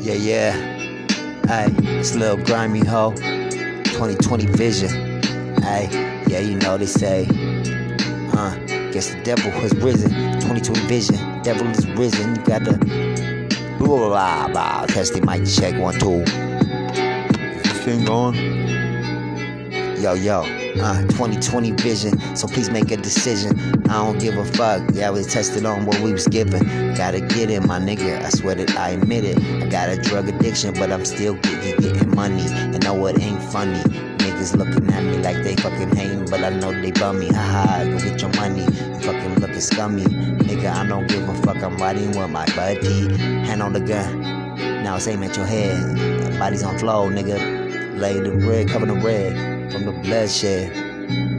Yeah, yeah. Hey, it's little grimy hoe. 2020 vision. Hey, yeah, you know they say. Uh, guess the devil has risen. 2020 vision. Devil is risen. You got the blah blah blah. Testing mic check one two. Is this thing on? Yo yo. Uh, 2020 vision. So please make a decision. I don't give a fuck. Yeah, we tested on what we was given. Gotta get it, my nigga. I swear that I admit it. I got a drug addiction, but I'm still getting, getting money. And know it ain't funny. Niggas looking at me like they fucking hating, but I know they bum me. Haha, go get your money. You fucking looking scummy. Nigga, I don't give a fuck. I'm riding with my buddy. Hand on the gun. Now it's at your head. Body's on flow, nigga. Lay the red, cover the red from the bloodshed. Eh?